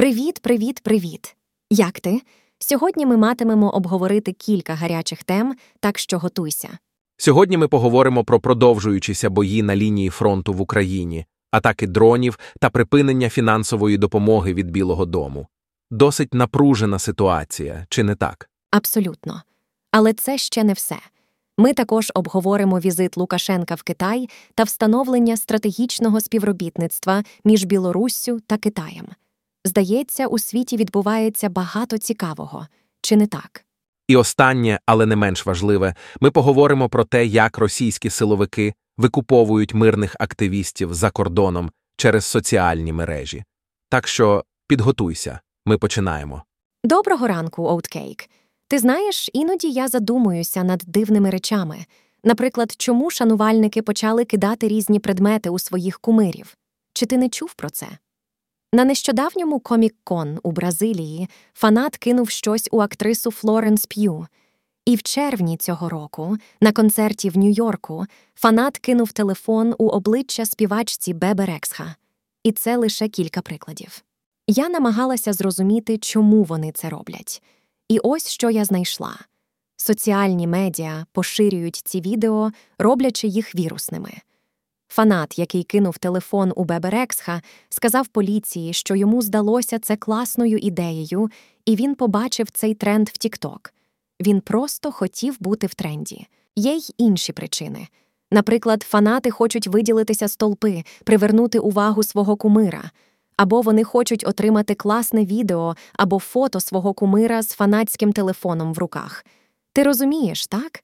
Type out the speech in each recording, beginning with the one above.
Привіт, привіт, привіт! Як ти? Сьогодні ми матимемо обговорити кілька гарячих тем, так що готуйся. Сьогодні ми поговоримо про продовжуючіся бої на лінії фронту в Україні, атаки дронів та припинення фінансової допомоги від Білого Дому. Досить напружена ситуація, чи не так? Абсолютно. Але це ще не все. Ми також обговоримо візит Лукашенка в Китай та встановлення стратегічного співробітництва між Білоруссю та Китаєм. Здається, у світі відбувається багато цікавого, чи не так? І останнє, але не менш важливе, ми поговоримо про те, як російські силовики викуповують мирних активістів за кордоном через соціальні мережі. Так що підготуйся, ми починаємо. Доброго ранку, Оуткейк. Ти знаєш, іноді я задумуюся над дивними речами. Наприклад, чому шанувальники почали кидати різні предмети у своїх кумирів? Чи ти не чув про це? На нещодавньому комік-кон у Бразилії фанат кинув щось у актрису Флоренс П'ю. І в червні цього року, на концерті в Нью-Йорку, фанат кинув телефон у обличчя співачці Бебе Рексха. І це лише кілька прикладів. Я намагалася зрозуміти, чому вони це роблять. І ось що я знайшла: соціальні медіа поширюють ці відео, роблячи їх вірусними. Фанат, який кинув телефон у Беберексха, сказав поліції, що йому здалося це класною ідеєю, і він побачив цей тренд в TikTok. Він просто хотів бути в тренді. Є й інші причини. Наприклад, фанати хочуть виділитися з толпи, привернути увагу свого кумира, або вони хочуть отримати класне відео або фото свого кумира з фанатським телефоном в руках. Ти розумієш, так?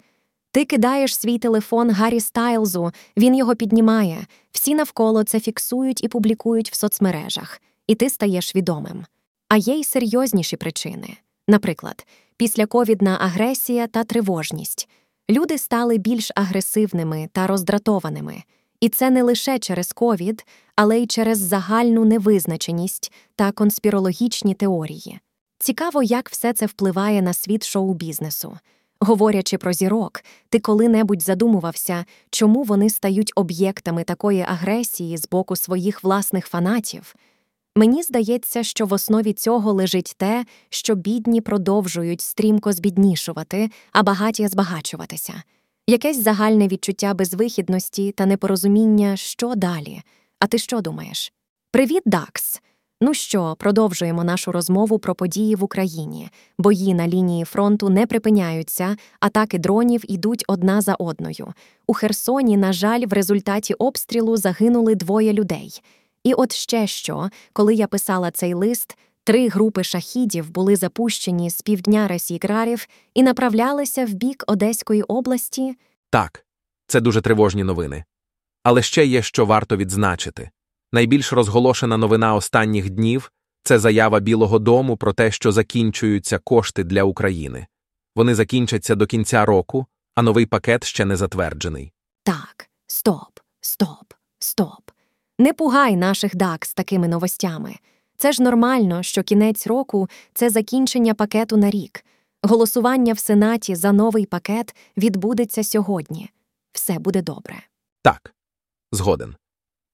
Ти кидаєш свій телефон Гаррі Стайлзу, він його піднімає, всі навколо це фіксують і публікують в соцмережах, і ти стаєш відомим. А є й серйозніші причини. Наприклад, післяковідна агресія та тривожність. Люди стали більш агресивними та роздратованими. І це не лише через ковід, але й через загальну невизначеність та конспірологічні теорії. Цікаво, як все це впливає на світ шоу-бізнесу. Говорячи про зірок, ти коли-небудь задумувався, чому вони стають об'єктами такої агресії з боку своїх власних фанатів? Мені здається, що в основі цього лежить те, що бідні продовжують стрімко збіднішувати, а багаті збагачуватися. Якесь загальне відчуття безвихідності та непорозуміння, що далі. А ти що думаєш? Привіт, Дакс! Ну що, продовжуємо нашу розмову про події в Україні. Бої на лінії фронту не припиняються, атаки дронів ідуть одна за одною. У Херсоні, на жаль, в результаті обстрілу загинули двоє людей. І от ще що, коли я писала цей лист, три групи шахідів були запущені з півдня Російграрів і направлялися в бік Одеської області. Так, це дуже тривожні новини. Але ще є що варто відзначити. Найбільш розголошена новина останніх днів це заява Білого Дому про те, що закінчуються кошти для України. Вони закінчаться до кінця року, а новий пакет ще не затверджений. Так, стоп, стоп, стоп. Не пугай наших ДАК з такими новостями. Це ж нормально, що кінець року це закінчення пакету на рік. Голосування в Сенаті за новий пакет відбудеться сьогодні. Все буде добре. Так, згоден.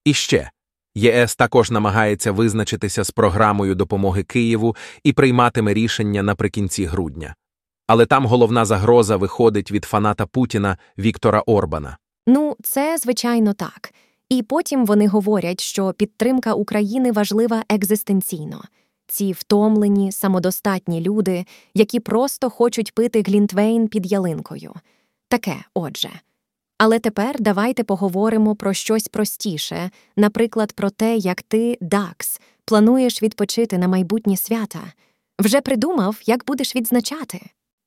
І ще. ЄС також намагається визначитися з програмою допомоги Києву і прийматиме рішення наприкінці грудня. Але там головна загроза виходить від фаната Путіна Віктора Орбана. Ну, це звичайно так. І потім вони говорять, що підтримка України важлива екзистенційно. Ці втомлені, самодостатні люди, які просто хочуть пити глінтвейн під ялинкою. Таке, отже. Але тепер давайте поговоримо про щось простіше, наприклад, про те, як ти, Дакс, плануєш відпочити на майбутні свята. Вже придумав, як будеш відзначати.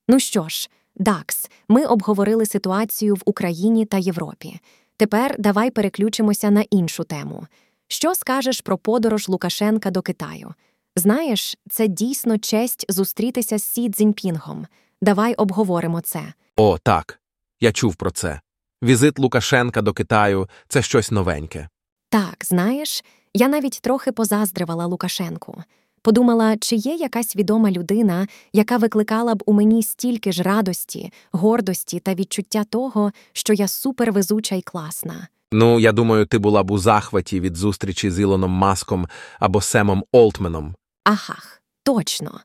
Ну що ж, Дакс, ми обговорили ситуацію в Україні та Європі. Тепер давай переключимося на іншу тему. Що скажеш про подорож Лукашенка до Китаю? Знаєш, це дійсно честь зустрітися з Сі Цзіньпінгом. Давай обговоримо це. О, так. Я чув про це. Візит Лукашенка до Китаю це щось новеньке. Так, знаєш, я навіть трохи позаздрювала Лукашенку. Подумала, чи є якась відома людина, яка викликала б у мені стільки ж радості, гордості та відчуття того, що я супервезуча і класна. Ну, я думаю, ти була б у захваті від зустрічі з Ілоном Маском або Семом Олтменом. Ахах, точно.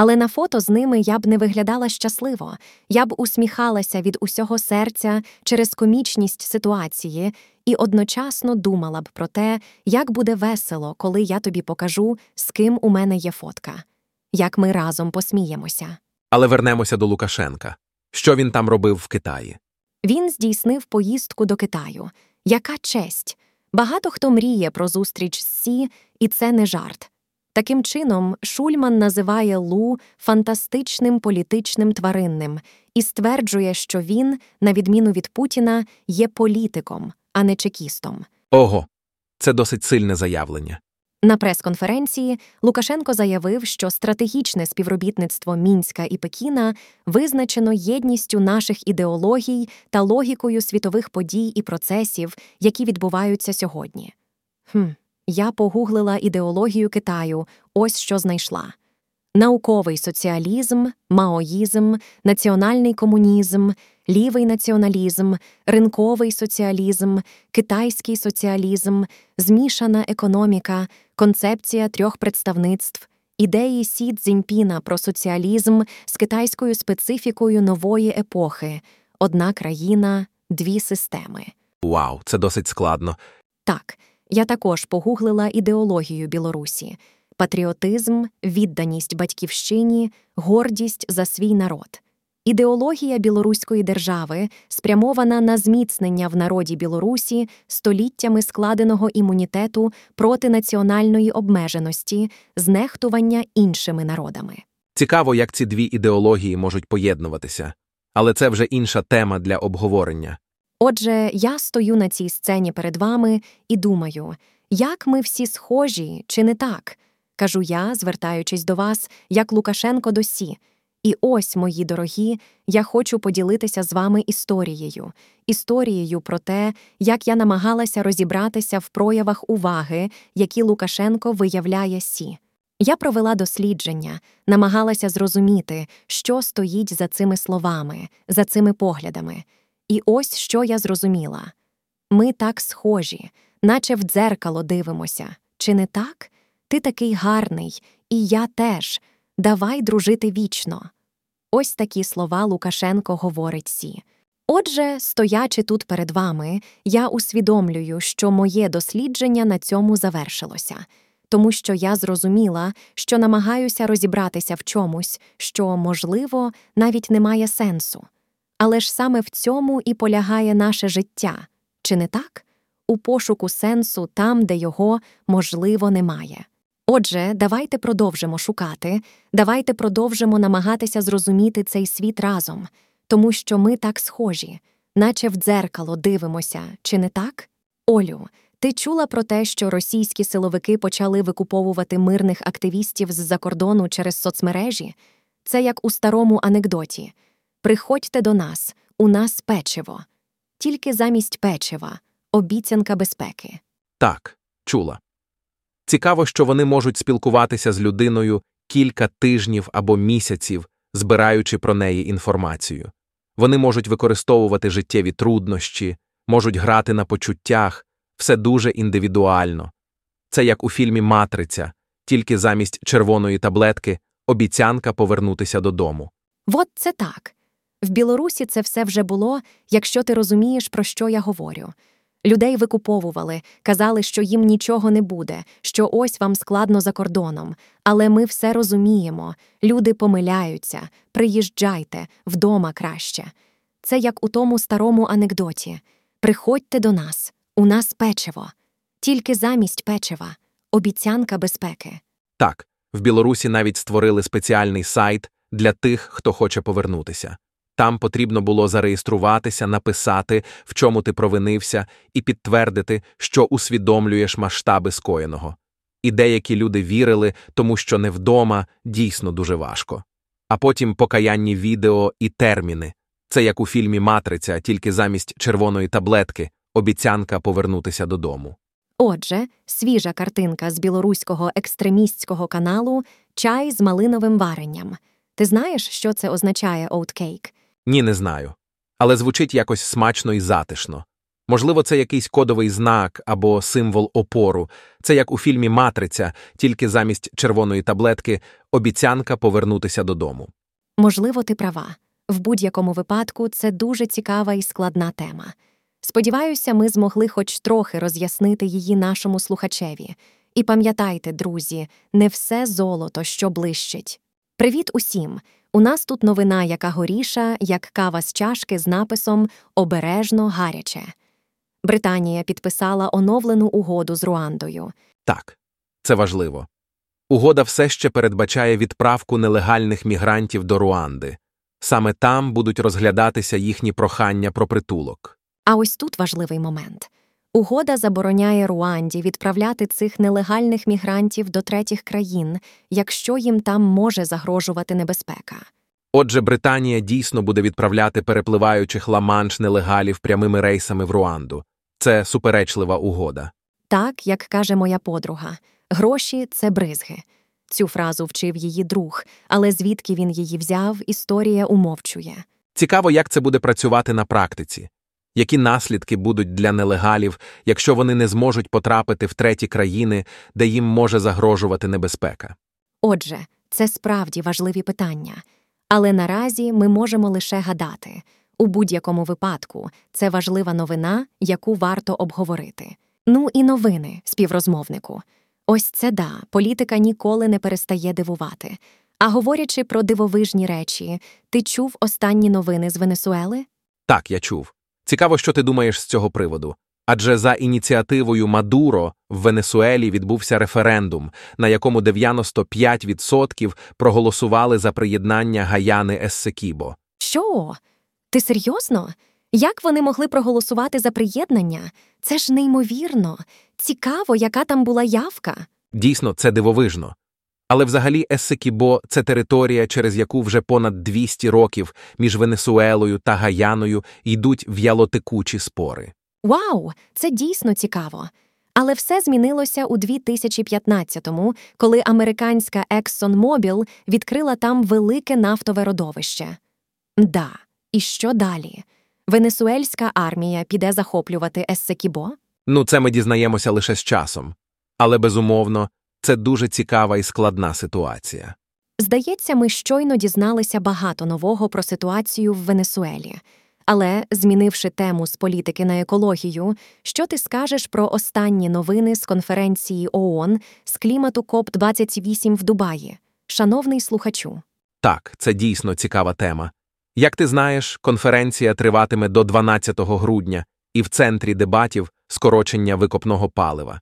Але на фото з ними я б не виглядала щасливо, я б усміхалася від усього серця через комічність ситуації і одночасно думала б про те, як буде весело, коли я тобі покажу, з ким у мене є фотка, як ми разом посміємося. Але вернемося до Лукашенка. Що він там робив в Китаї? Він здійснив поїздку до Китаю. Яка честь! Багато хто мріє про зустріч з Сі, і це не жарт. Таким чином, Шульман називає Лу фантастичним політичним тваринним і стверджує, що він, на відміну від Путіна, є політиком, а не чекістом. Ого, це досить сильне заявлення. На прес-конференції Лукашенко заявив, що стратегічне співробітництво Мінська і Пекіна визначено єдністю наших ідеологій та логікою світових подій і процесів, які відбуваються сьогодні. Хм, я погуглила ідеологію Китаю, ось що знайшла. Науковий соціалізм, маоїзм, національний комунізм, лівий націоналізм, ринковий соціалізм, китайський соціалізм, змішана економіка, концепція трьох представництв, ідеї Сі Цзіньпіна про соціалізм з китайською специфікою нової епохи, одна країна, дві системи. Вау, це досить складно. Так, я також погуглила ідеологію Білорусі: патріотизм, відданість батьківщині, гордість за свій народ. Ідеологія білоруської держави спрямована на зміцнення в народі Білорусі століттями складеного імунітету проти національної обмеженості, знехтування іншими народами. Цікаво, як ці дві ідеології можуть поєднуватися. Але це вже інша тема для обговорення. Отже, я стою на цій сцені перед вами і думаю, як ми всі схожі, чи не так? кажу я, звертаючись до вас, як Лукашенко до Сі. І ось, мої дорогі, я хочу поділитися з вами історією, історією про те, як я намагалася розібратися в проявах уваги, які Лукашенко виявляє Сі. Я провела дослідження, намагалася зрозуміти, що стоїть за цими словами, за цими поглядами. І ось що я зрозуміла ми так схожі, наче в дзеркало дивимося. Чи не так? Ти такий гарний, і я теж. Давай дружити вічно. Ось такі слова Лукашенко говорить Сі. Отже, стоячи тут перед вами, я усвідомлюю, що моє дослідження на цьому завершилося, тому що я зрозуміла, що намагаюся розібратися в чомусь, що, можливо, навіть не має сенсу. Але ж саме в цьому і полягає наше життя, чи не так? У пошуку сенсу там, де його, можливо, немає. Отже, давайте продовжимо шукати, давайте продовжимо намагатися зрозуміти цей світ разом, тому що ми так схожі, наче в дзеркало дивимося, чи не так? Олю, ти чула про те, що російські силовики почали викуповувати мирних активістів з-за кордону через соцмережі? Це як у старому анекдоті. Приходьте до нас, у нас печиво. Тільки замість печива, обіцянка безпеки. Так, чула. Цікаво, що вони можуть спілкуватися з людиною кілька тижнів або місяців, збираючи про неї інформацію. Вони можуть використовувати життєві труднощі, можуть грати на почуттях, все дуже індивідуально. Це як у фільмі Матриця, тільки замість червоної таблетки обіцянка повернутися додому. От це так. В Білорусі це все вже було, якщо ти розумієш, про що я говорю. Людей викуповували, казали, що їм нічого не буде, що ось вам складно за кордоном. Але ми все розуміємо. Люди помиляються, приїжджайте, вдома краще. Це як у тому старому анекдоті приходьте до нас, у нас печиво, тільки замість печива, обіцянка безпеки. Так, в Білорусі навіть створили спеціальний сайт для тих, хто хоче повернутися. Там потрібно було зареєструватися, написати, в чому ти провинився, і підтвердити, що усвідомлюєш масштаби скоєного. І деякі люди вірили, тому що не вдома дійсно дуже важко. А потім покаянні відео і терміни це як у фільмі Матриця, тільки замість червоної таблетки обіцянка повернутися додому. Отже, свіжа картинка з білоруського екстремістського каналу Чай з малиновим варенням. Ти знаєш, що це означає оуткейк? Ні, не знаю. Але звучить якось смачно і затишно. Можливо, це якийсь кодовий знак або символ опору. Це як у фільмі Матриця, тільки замість червоної таблетки обіцянка повернутися додому. Можливо, ти права. В будь-якому випадку це дуже цікава і складна тема. Сподіваюся, ми змогли хоч трохи роз'яснити її нашому слухачеві. І пам'ятайте, друзі, не все золото, що блищить. Привіт усім! У нас тут новина, яка горіша, як кава з чашки з написом Обережно гаряче. Британія підписала оновлену угоду з Руандою. Так, це важливо. Угода все ще передбачає відправку нелегальних мігрантів до Руанди. Саме там будуть розглядатися їхні прохання про притулок. А ось тут важливий момент. Угода забороняє Руанді відправляти цих нелегальних мігрантів до третіх країн, якщо їм там може загрожувати небезпека. Отже, Британія дійсно буде відправляти перепливаючих ла-манш нелегалів прямими рейсами в Руанду. Це суперечлива угода. Так, як каже моя подруга, гроші це бризги. Цю фразу вчив її друг, але звідки він її взяв, історія умовчує. Цікаво, як це буде працювати на практиці. Які наслідки будуть для нелегалів, якщо вони не зможуть потрапити в треті країни, де їм може загрожувати небезпека? Отже, це справді важливі питання. Але наразі ми можемо лише гадати. У будь-якому випадку це важлива новина, яку варто обговорити. Ну і новини, співрозмовнику. Ось це да, політика ніколи не перестає дивувати. А говорячи про дивовижні речі, ти чув останні новини з Венесуели? Так, я чув. Цікаво, що ти думаєш з цього приводу. Адже за ініціативою Мадуро в Венесуелі відбувся референдум, на якому 95% проголосували за приєднання Гаяни Ессекібо. Що? Ти серйозно? Як вони могли проголосувати за приєднання? Це ж неймовірно. Цікаво, яка там була явка. Дійсно, це дивовижно. Але взагалі Ессекібо – це територія, через яку вже понад 200 років між Венесуелою та Гаяною йдуть в'ялотекучі спори. Вау, це дійсно цікаво. Але все змінилося у 2015-му, коли американська ExxonMobil відкрила там велике нафтове родовище. Да, і що далі? Венесуельська армія піде захоплювати Ессекібо? Ну, це ми дізнаємося лише з часом. Але, безумовно, це дуже цікава і складна ситуація. Здається, ми щойно дізналися багато нового про ситуацію в Венесуелі. Але, змінивши тему з політики на екологію, що ти скажеш про останні новини з конференції ООН з клімату КОП 28 в Дубаї? Шановний слухачу. Так, це дійсно цікава тема. Як ти знаєш, конференція триватиме до 12 грудня, і в центрі дебатів скорочення викопного палива.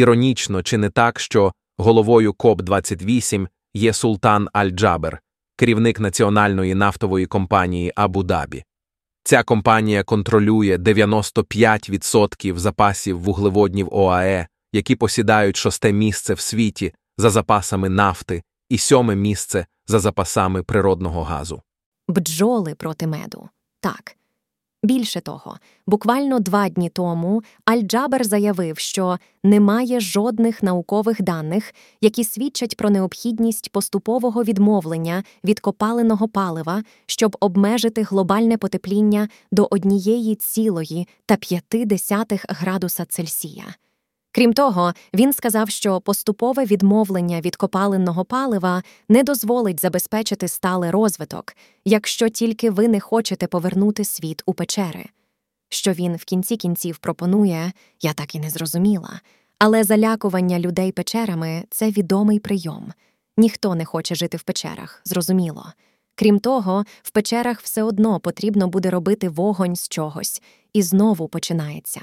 Іронічно, чи не так, що головою КОП-28 є Султан Аль-Джабер, керівник національної нафтової компанії Абу-Дабі. Ця компанія контролює 95% запасів вуглеводнів ОАЕ, які посідають шосте місце в світі за запасами нафти і сьоме місце за запасами природного газу. Бджоли проти меду. Так. Більше того, буквально два дні тому Аль-Джабер заявив, що немає жодних наукових даних, які свідчать про необхідність поступового відмовлення від копаленого палива, щоб обмежити глобальне потепління до однієї цілої та п'яти десятих градуса Цельсія. Крім того, він сказав, що поступове відмовлення від копаленого палива не дозволить забезпечити сталий розвиток, якщо тільки ви не хочете повернути світ у печери. Що він в кінці кінців пропонує, я так і не зрозуміла. Але залякування людей печерами це відомий прийом. Ніхто не хоче жити в печерах, зрозуміло. Крім того, в печерах все одно потрібно буде робити вогонь з чогось, і знову починається.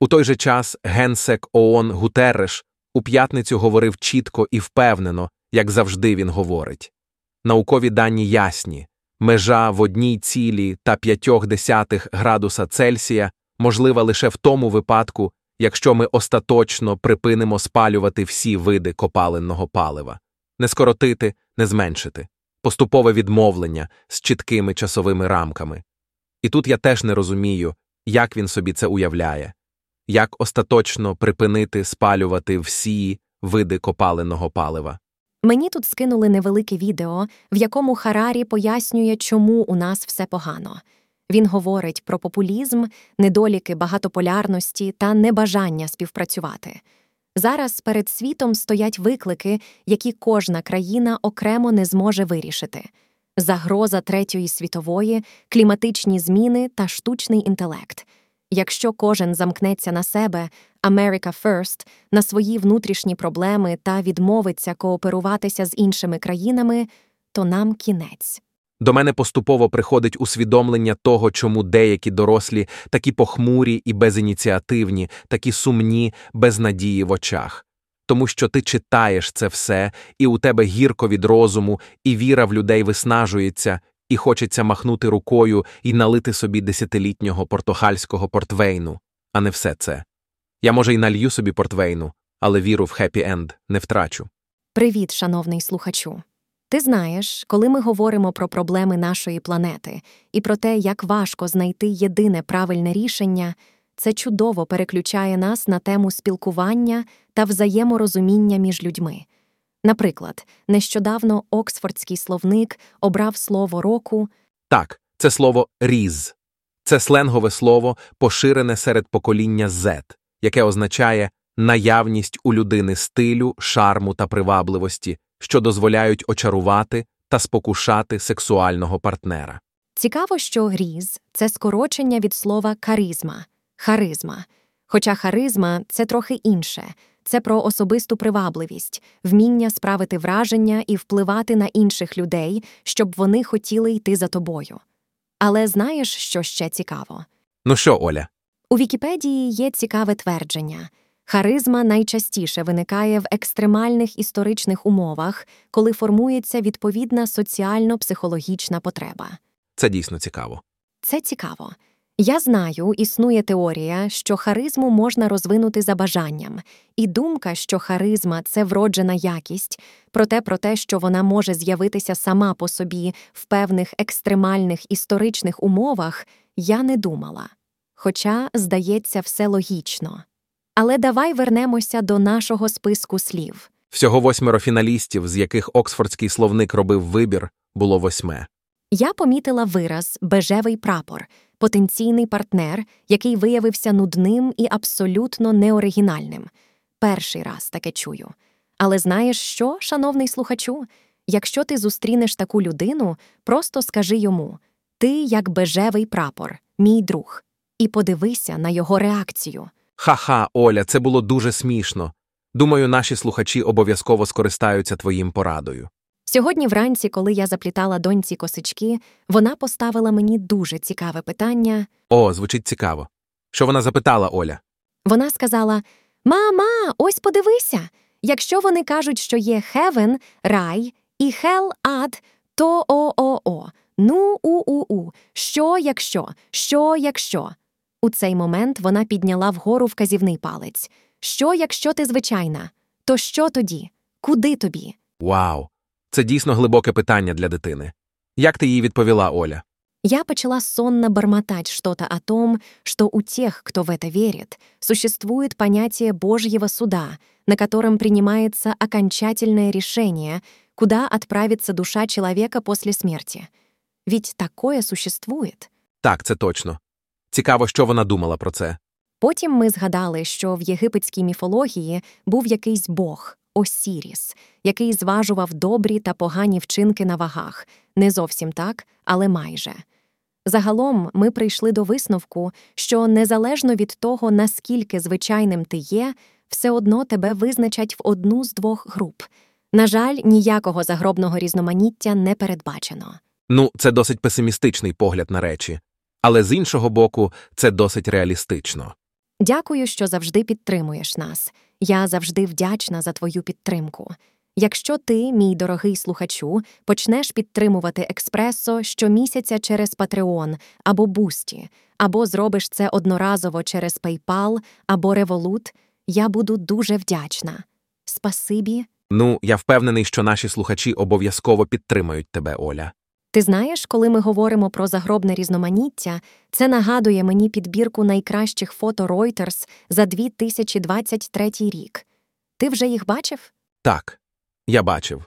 У той же час генсек ООН Гутерреш у п'ятницю говорив чітко і впевнено, як завжди він говорить. Наукові дані ясні межа в одній цілі та п'ятьох десятих градуса Цельсія можлива лише в тому випадку, якщо ми остаточно припинимо спалювати всі види копаленного палива, не скоротити, не зменшити, поступове відмовлення з чіткими часовими рамками. І тут я теж не розумію, як він собі це уявляє як остаточно припинити спалювати всі види копаленого палива. Мені тут скинули невелике відео, в якому Харарі пояснює, чому у нас все погано. Він говорить про популізм, недоліки багатополярності та небажання співпрацювати. Зараз перед світом стоять виклики, які кожна країна окремо не зможе вирішити: загроза Третьої світової, кліматичні зміни та штучний інтелект. Якщо кожен замкнеться на себе, America First, на свої внутрішні проблеми та відмовиться кооперуватися з іншими країнами, то нам кінець. До мене поступово приходить усвідомлення того, чому деякі дорослі такі похмурі і безініціативні, такі сумні, без надії в очах. Тому що ти читаєш це все, і у тебе гірко від розуму, і віра в людей виснажується, і хочеться махнути рукою і налити собі десятилітнього португальського портвейну, а не все це. Я, може, й налью собі портвейну, але віру в хеппі-енд не втрачу. Привіт, шановний слухачу. Ти знаєш, коли ми говоримо про проблеми нашої планети і про те, як важко знайти єдине правильне рішення, це чудово переключає нас на тему спілкування та взаєморозуміння між людьми. Наприклад, нещодавно Оксфордський словник обрав слово року Так, це слово різ. Це сленгове слово, поширене серед покоління Z, яке означає наявність у людини стилю, шарму та привабливості, що дозволяють очарувати та спокушати сексуального партнера. Цікаво, що різ це скорочення від слова каризма, харизма. Хоча харизма це трохи інше, це про особисту привабливість, вміння справити враження і впливати на інших людей, щоб вони хотіли йти за тобою. Але знаєш, що ще цікаво? Ну що, Оля? У Вікіпедії є цікаве твердження. Харизма найчастіше виникає в екстремальних історичних умовах, коли формується відповідна соціально-психологічна потреба. Це дійсно цікаво. Це цікаво. Я знаю, існує теорія, що харизму можна розвинути за бажанням, і думка, що харизма це вроджена якість, проте про те, що вона може з'явитися сама по собі в певних екстремальних історичних умовах, я не думала. Хоча, здається, все логічно. Але давай вернемося до нашого списку слів. Всього восьмеро фіналістів, з яких Оксфордський словник робив вибір, було восьме. Я помітила вираз бежевий прапор, потенційний партнер, який виявився нудним і абсолютно неоригінальним. Перший раз таке чую. Але знаєш що, шановний слухачу? Якщо ти зустрінеш таку людину, просто скажи йому ти як бежевий прапор, мій друг, і подивися на його реакцію. Ха-ха, Оля, це було дуже смішно. Думаю, наші слухачі обов'язково скористаються твоїм порадою. Сьогодні вранці, коли я заплітала доньці косички, вона поставила мені дуже цікаве питання. О, звучить цікаво. Що вона запитала, Оля? Вона сказала: Мама, ось подивися. Якщо вони кажуть, що є heaven, рай, і hell, ад, то о-о-о. Ну у-у-у. Що якщо? Що якщо? У цей момент вона підняла вгору вказівний палець. Що, якщо ти звичайна? То що тоді? Куди тобі? Вау! Це дійсно глибоке питання для дитини. Як ти їй відповіла, Оля? Я почала сонно бормотать что-то о том, что у тех, кто в это верит, существует понятие Божьего суда, на котором принимается окончательное решение, куда отправится душа человека после смерти. Ведь такое существует. Так, це точно. Цікаво, що вона думала про це. Потім ми згадали, що в єгипетській міфології був якийсь бог Осіріс, який зважував добрі та погані вчинки на вагах, не зовсім так, але майже. Загалом ми прийшли до висновку, що незалежно від того, наскільки звичайним ти є, все одно тебе визначать в одну з двох груп. На жаль, ніякого загробного різноманіття не передбачено. Ну, це досить песимістичний погляд на речі, але з іншого боку, це досить реалістично. Дякую, що завжди підтримуєш нас. Я завжди вдячна за твою підтримку. Якщо ти, мій дорогий слухачу, почнеш підтримувати експресо щомісяця через Patreon або Бусті, або зробиш це одноразово через PayPal або Revolut, я буду дуже вдячна. Спасибі. Ну, я впевнений, що наші слухачі обов'язково підтримають тебе, Оля. Ти знаєш, коли ми говоримо про загробне різноманіття, це нагадує мені підбірку найкращих фото Reuters за 2023 рік. Ти вже їх бачив? Так, я бачив.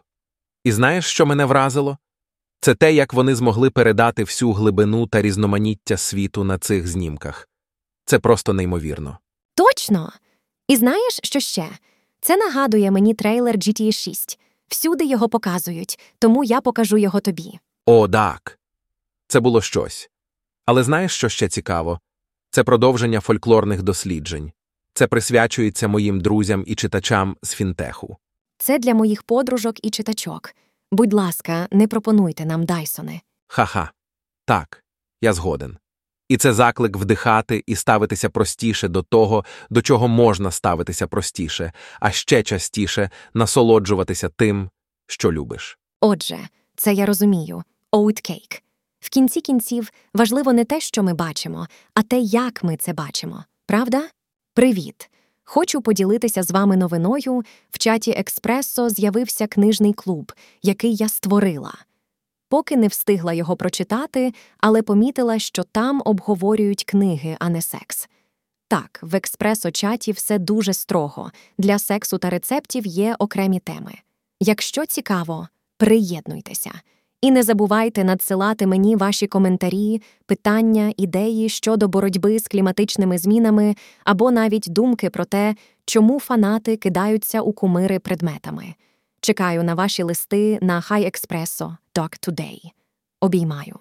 І знаєш, що мене вразило? Це те, як вони змогли передати всю глибину та різноманіття світу на цих знімках. Це просто неймовірно. Точно! І знаєш, що ще? Це нагадує мені трейлер GTA 6. Всюди його показують, тому я покажу його тобі. О, так. Це було щось. Але знаєш, що ще цікаво? Це продовження фольклорних досліджень. Це присвячується моїм друзям і читачам з фінтеху. Це для моїх подружок і читачок. Будь ласка, не пропонуйте нам Дайсони. Ха-ха. Так, я згоден. І це заклик вдихати і ставитися простіше до того, до чого можна ставитися простіше, а ще частіше насолоджуватися тим, що любиш. Отже, це я розумію. Oatcake. В кінці кінців важливо не те, що ми бачимо, а те, як ми це бачимо. Правда? Привіт! Хочу поділитися з вами новиною. В чаті Експресо з'явився книжний клуб, який я створила. Поки не встигла його прочитати, але помітила, що там обговорюють книги, а не секс. Так, в експресо-чаті все дуже строго. Для сексу та рецептів є окремі теми. Якщо цікаво, приєднуйтеся. І не забувайте надсилати мені ваші коментарі, питання, ідеї щодо боротьби з кліматичними змінами або навіть думки про те, чому фанати кидаються у кумири предметами. Чекаю на ваші листи на highexpresso.today. Обіймаю.